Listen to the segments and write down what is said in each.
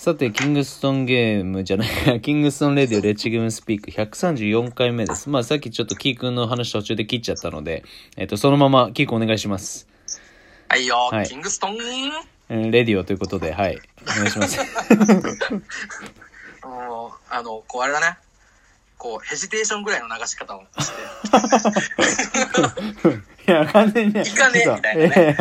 さて、キングストンゲームじゃない、キングストンレディオレッチゲームスピーク134回目です。まあさっきちょっとキー君の話途中で切っちゃったので、えっ、と、そのままキー君お願いします。はいよ、はいキングストンえーレディオということで、はい。お願いします。もう、あの、こうあれだね。こう、ヘジテーションぐらいの流し方をして。いや、完全にかねえみたいなね。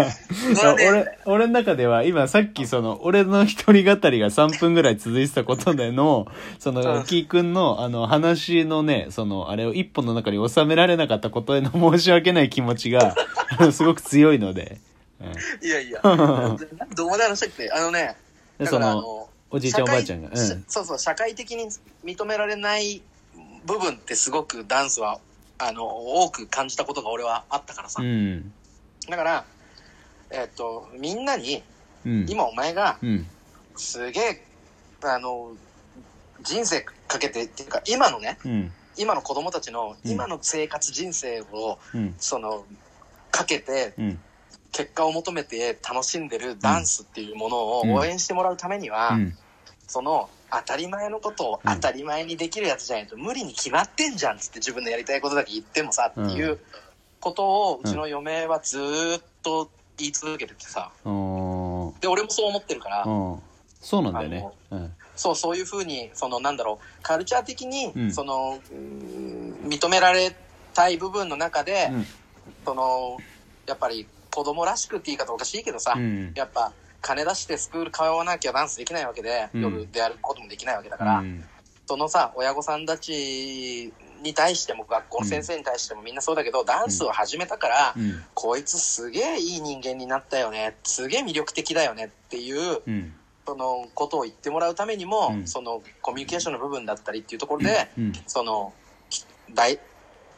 俺、俺の中では、今さっきその、俺の一人語りが3分ぐらい続いてたことでの、その、うんキー君の、あの、話のね、その、あれを一本の中に収められなかったことへの申し訳ない気持ちが、すごく強いので、うん。いやいや、どこまで話したっけあのね、でその、おじいちゃんおばあちゃんが、うん。そうそう、社会的に認められない部分ってすごくダンスは、あの、多く感じたことが俺はあったからさ。うん。だから、えっ、と、みんなに、うん。今お前が、うん。すげえ、あの、人生かけてっていうか、今のね、うん。今の子供たちの、うん今の生活人生を、うん。その、かけて、うん。結果を求めて楽しんでるダンスっていうものをうん応援してもらうためには、うん。その、当たり前のことをうん当たり前にできるやつじゃないと無理に決まってんじゃんっつって自分のやりたいことだけ言ってもさ、っていうことをうちの嫁はずーっと言い続けててさ、で、俺もそう思ってるから、うん。そうなんだよね。うん。そう、そういうふうに、その、なんだろう、カルチャー的に、うんその、うーん認められたい部分の中で、うんその、やっぱり子供らしくって言い方おかしいけどさ、うん。やっぱ、金出してスクール通わなきゃダンスできないわけで、うん夜でやることもできないわけだから、うんそのさ、親御さんたちに対しても、学校の先生に対してもみんなそうだけど、ダンスを始めたから、うん。こいつすげえいい人間になったよね、すげえ魅力的だよねっていう、うん。そのことを言ってもらうためにも、うんそのコミュニケーションの部分だったりっていうところで、うん。そのき大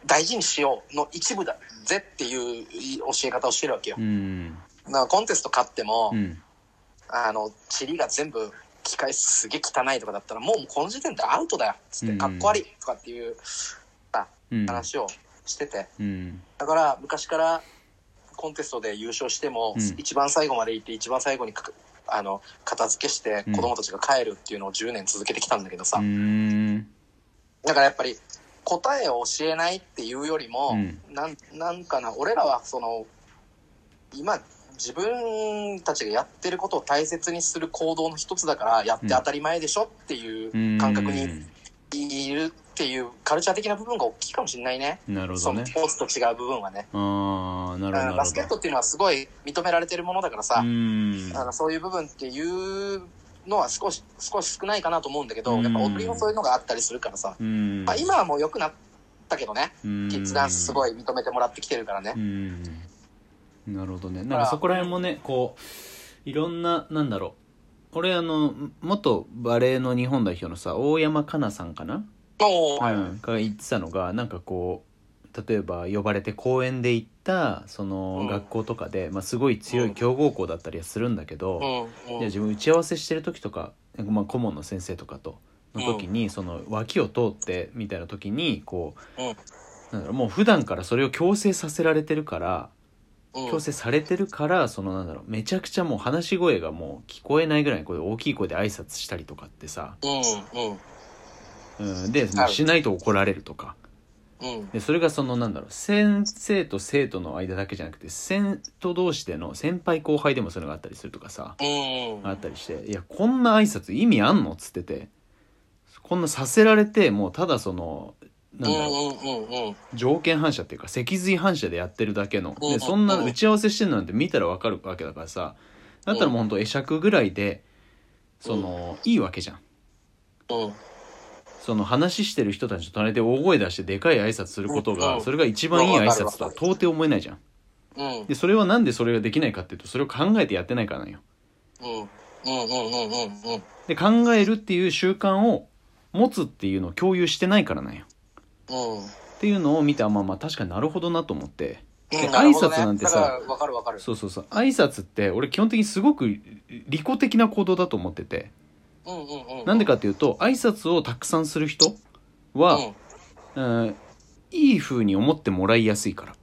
大事にしようの一部だぜっていう教え方をしてるわけよ。うん。だからコンテスト勝っても、うん。あのチリが全部機械すげえ汚いとかだったらもうこの時点でアウトだよっつって、うんかっこ悪いとかっていうさうん。話をしててうん。だから昔からコンテストで優勝しても、うん一番最後まで行って一番最後にかあの片付けしてうん子供たちが帰るっていうのを10年続けてきたんだけどさ、うん。だからやっぱり答えを教えないっていうよりも、うんなんかな俺らはその今自分たちがやってることを大切にする行動の一つだからやって当たり前でしょっていう感覚にいるっていうカルチャー的な部分が大きいかもしれないね。なるほどねそのス。ポーツと違う部分はね。ああ、なるほど。うんバスケットっていうのはすごい認められてるものだからさ、うん。あのそういう部分っていうのは少し少し少ないかなと思うんだけど、うんやっぱ踊りもそういうのがあったりするからさ、うん。まあ、今はもう良くなったけどね、うんキッズダンスすごい認めてもらってきてるからねう。ん。なるほどね。なんかそこら辺もね、こう、いろんな、なんだろう。俺あの、元バレエの日本代表のさ、大山かなさんかな？はい。うん、が言ってたのがなんかこう例えば呼ばれて公演で行ったそのうん。学校とかで、まあ、すごい強い強豪校だったりはするんだけど、いや自分打ち合わせしてる時とか、まあ、顧問の先生とかとの時に、その脇を通ってみたいな時にこう、うん。なんだろうもう普段からそれを強制させられてるからうん強制されてるからそのなんだろうめちゃくちゃもう話し声がもう聞こえないぐらいにこう大きい声で挨拶したりとかってさ、うんうん。うん、であるしないと怒られるとか。うん。でそれがそのなんだろう先生と生徒の間だけじゃなくて生徒同士での先輩後輩でもそういうのがあったりするとかさ、うん。あったりしていやこんな挨拶意味あんの？っつってて。こんなさせられてもうただそのなんだろう、条件反射っていうか脊髄反射でやってるだけの。でそんな打ち合わせしてるなんて見たらわかるわけだからさだったらもうほんと会釈ぐらいでそのいいわけじゃん。うん。その話してる人たちと隣で大声出してでかい挨拶することがそれが一番いい挨拶とは到底思えないじゃん。うん。でそれはなんでそれができないかっていうとそれを考えてやってないからなん。よで考えるっていう習慣を持つっていうのを共有してないからなんよ。うんっていうのを見てあまあまあ確かになるほどなと思って。で挨拶なんてさそうそうそう挨拶って俺基本的にすごく利己的な行動だと思ってて。うんうんうんなんでかっていうと挨拶をたくさんする人は、うん。いい風に思ってもらいやすいから。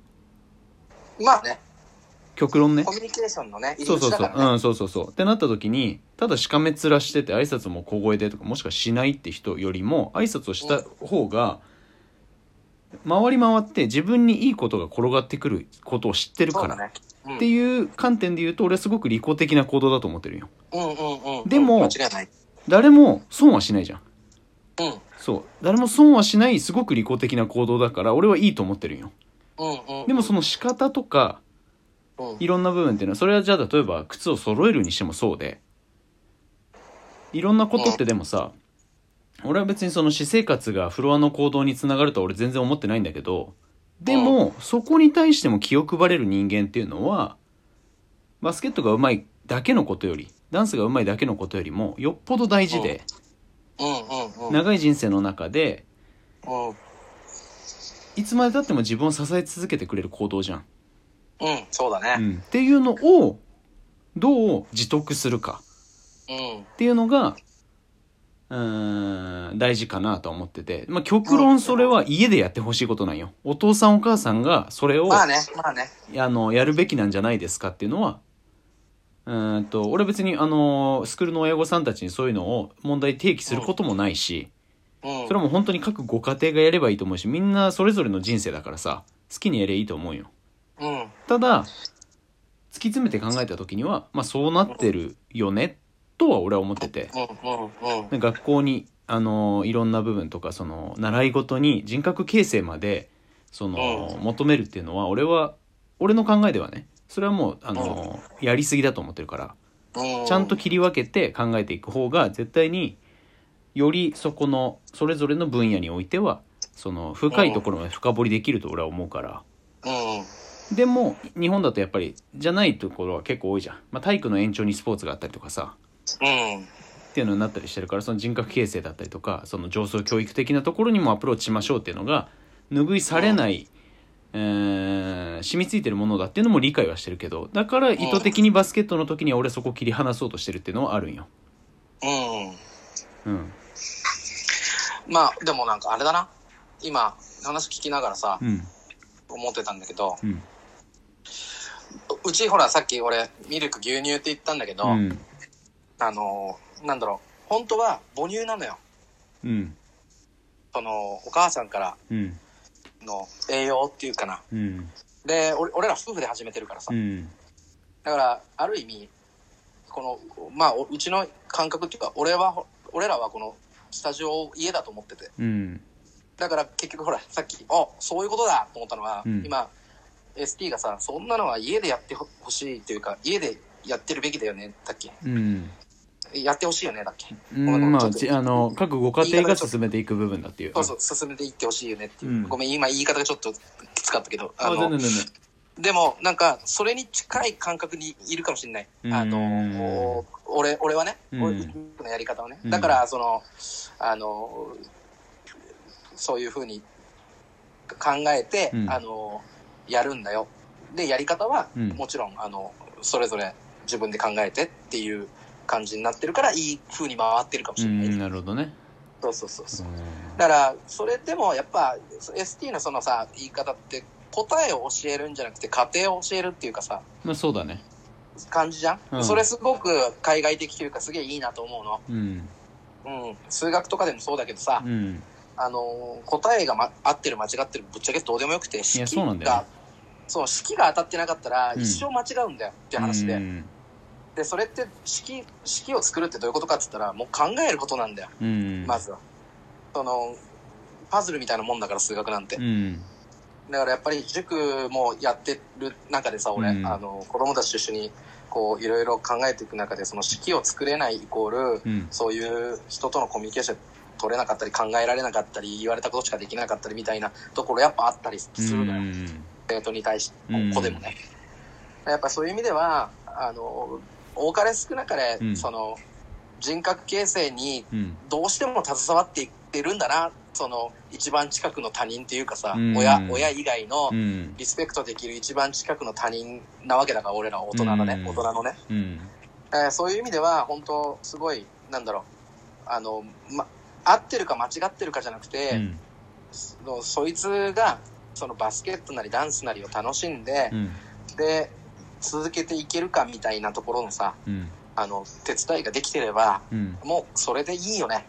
うんまあね。極論ね。コミュニケーションのね、入そうそうそう。うん、そうそうそう。ってなった時に、ただしかめ面してて挨拶も小声でとか、もしくはしないって人よりも、挨拶をした方が、回り回って自分にいいことが転がってくることを知ってるから、ね。うんっていう観点で言うと、俺はすごく利己的な行動だと思ってるよ。うんうんうん。でも間違いない。誰も損はしないじゃん。うん。そう。誰も損はしない、すごく利己的な行動だから、俺はいいと思ってるんよ。うんうん。でもその仕方とか、うん、いろんな部分っていうのは、それはじゃあ例えば靴を揃えるにしてもそうで、いろんなことってでもさ、俺は別にその私生活がフロアの行動につながるとは俺全然思ってないんだけど、でも、そこに対しても気を配れる人間っていうのは、バスケットが上手いだけのことより、ダンスが上手いだけのことよりも、よっぽど大事で、うんうんうん。長い人生の中で、うん。いつまでたっても自分を支え続けてくれる行動じゃん。うん、そうだね。うん。っていうのを、どう自得するか。うん。っていうのが、うーん、大事かなと思ってて。まあ、極論それは家でやってほしいことなんよ。お父さんお母さんがそれを、まあね、まあね。あの、やるべきなんじゃないですかっていうのは、うーんと、俺別にあの、スクールの親御さんたちにそういうのを問題提起することもないし、うん。それはもう本当に各ご家庭がやればいいと思うし、みんなそれぞれの人生だからさ、好きにやればいいと思うよ。うん。ただ、突き詰めて考えた時には、まあそうなってるよね、とは俺は思ってて。学校にあのいろんな部分とかその習い事に人格形成までその、うん求めるっていうのは俺は俺の考えではねそれはもうあの、やりすぎだと思ってるからうん。ちゃんと切り分けて考えていく方が絶対によりそこのそれぞれの分野においてはその深いところまで深掘りできると俺は思うから。うん。でも日本だとやっぱりじゃないところは結構多いじゃん、まあ、体育の延長にスポーツがあったりとかさうん。っていうのになったりしてるからその人格形成だったりとかその上層教育的なところにもアプローチしましょうっていうのが拭いされない、えー染みついてるものだっていうのも理解はしてるけどだから意図的にバスケットの時には俺そこを切り離そうとしてるっていうのはあるんよ。うん。うんまあ、でもなんかあれだな。今、話聞きながらさう、ん思ってたんだけど、うんうちほらさっき俺、ミルク牛乳って言ったんだけど、うんあの、なんだろう、本当は母乳なのよ。うん。その、お母さんからうん。の栄養っていうかな。うん。で、俺俺ら夫婦で始めてるからさ。うん。だから、ある意味、この、まあ、おうちの感覚っていうか、俺は、ほ俺らはこのスタジオを家だと思ってて。うん。だから結局ほら、さっき、あ、そういうことだと思ったのは、うん。今、ST がさ、そんなのは家でやってほしいっていうか、家でやってるべきだよね、だっけうんやってほしいよね、だっけ？うんまああの各ご家庭が進めていく部分だっていう。そうそう、進めていってほしいよねっていう。うん。ごめん、今言い方がちょっときつかったけど、あの、でも、なんか、それに近い感覚にいるかもしれない。あうん。の、俺、俺はね、うん。俺のやり方をね。うん。だから、その、あの、そういうふうに考えて、うん。あの、やるんだよ。で、やり方は、うん。もちろん、あの、それぞれ自分で考えてっていう感じになってるから、いい風に回ってるかもうしれない。んなるほどねそうそうそうそう。うんだから、それでもやっぱ、ST のそのさ、言い方って、答えを教えるんじゃなくて、過程を教えるっていうかさ、まあそうだね感じじゃん、うんそれすごく海外的というか、すげえいいなと思うの。うんうん。数学とかでもそうだけどさ、うんあのー答えが、ま、合ってる間違ってるぶっちゃけどうでもよくて、式が、そう、式が当たってなかったらうん一生間違うんだよっていう話で。うんで、それって式、式を作るってどういうことかって言ったら、もう考えることなんだよ、うんまずは。その、パズルみたいなもんだから数学なんて。うんだからやっぱり塾もやってる中でさ、俺、うんあの、子供たちと一緒に、こう、いろいろ考えていく中で、その式を作れないイコール、うんそういう人とのコミュニケーション取れなかったり、考えられなかったり、言われたことしかできなかったりみたいなところやっぱあったりするのよ。生徒に対して、うん子でもね。やっぱそういう意味では、あの、多かれ少なかれ、うん。その、人格形成にうん。どうしても携わっていってるんだな、その、一番近くの他人っていうかさ、うん。親、親以外のう、ん。リスペクトできる一番近くの他人なわけだから、俺ら大人のね、うん。大人のね。うん。えーそういう意味では、本当すごい、なんだろう、あの、ま、合ってるか間違ってるかじゃなくて、うん。そのそいつが、そのバスケットなりダンスなりを楽しんでう、ん。で、続けていけるかみたいなところのさ、うん。あの、手伝いができてれば、うん。もうそれでいいよね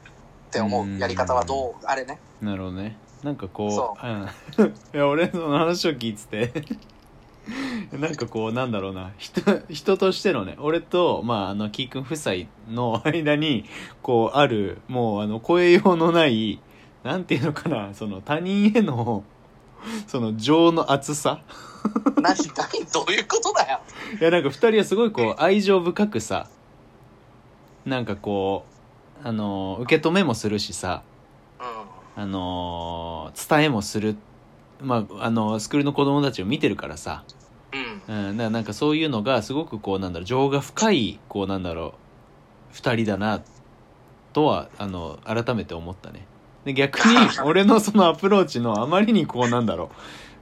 って思うやり方はどうあれね。なるほどね。なんかこそう。うん いや俺その話を聞いてて なんかこうなんだろうな。人人としてのね俺とまああのキー君夫妻の間にこうあるもうあの超えようのないなんていうのかなその他人へのその情の厚さ 何、何、どういうことだよ。いやなんか二人はすごいこう愛情深くさなんかこうあの受け止めもするしさうん。あのー伝えもするまああのスクールの子供たちを見てるからさ、うん。うん、だからなんかそういうのがすごくこうなんだろう情が深いこうなんだろう二人だなとはあの改めて思ったねで逆に 俺のそのアプローチのあまりにこうなんだろう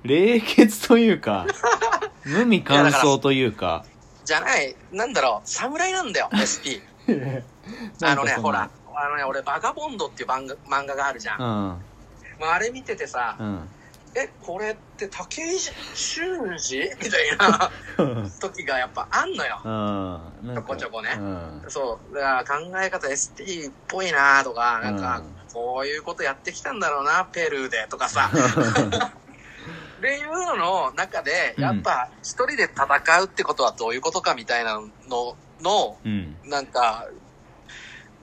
冷血というか 無味乾燥というかじゃない、なんだろう、侍なんだよ、SP。あのね、ほら、あのね、俺、バガボンドっていう漫画漫画があるじゃん。うんまあ、あれ見ててさ、うんえ、これって武井俊二？みたいな時がやっぱあんのよ。ちょこちょこねうんそう。だから考え方 ST っぽいなとか、なんかうん、こういうことやってきたんだろうな、ペルーでとかさ。っていうのの中で、やっぱ一人で戦うってことはどういうことかみたいなのの、うん。なんか、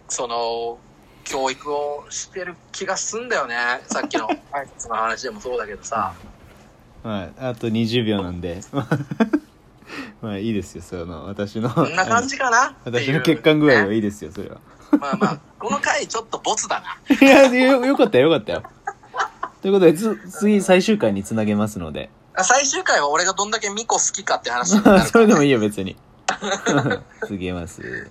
その、教育をしてる気がすんだよね。さっきの 挨拶の話でもそうだけどさ。はい、あと20秒なんで。まあいいですよその私の。こんな感じかな？私の血管具合はねいいですよそれは。まあまあ、この回ちょっとボツだな。いやよよかったよよかったよということでつ次最終回につなげますので。最終回は俺がどんだけミコ好きかって話になるから。それでもいいよ別に。続けます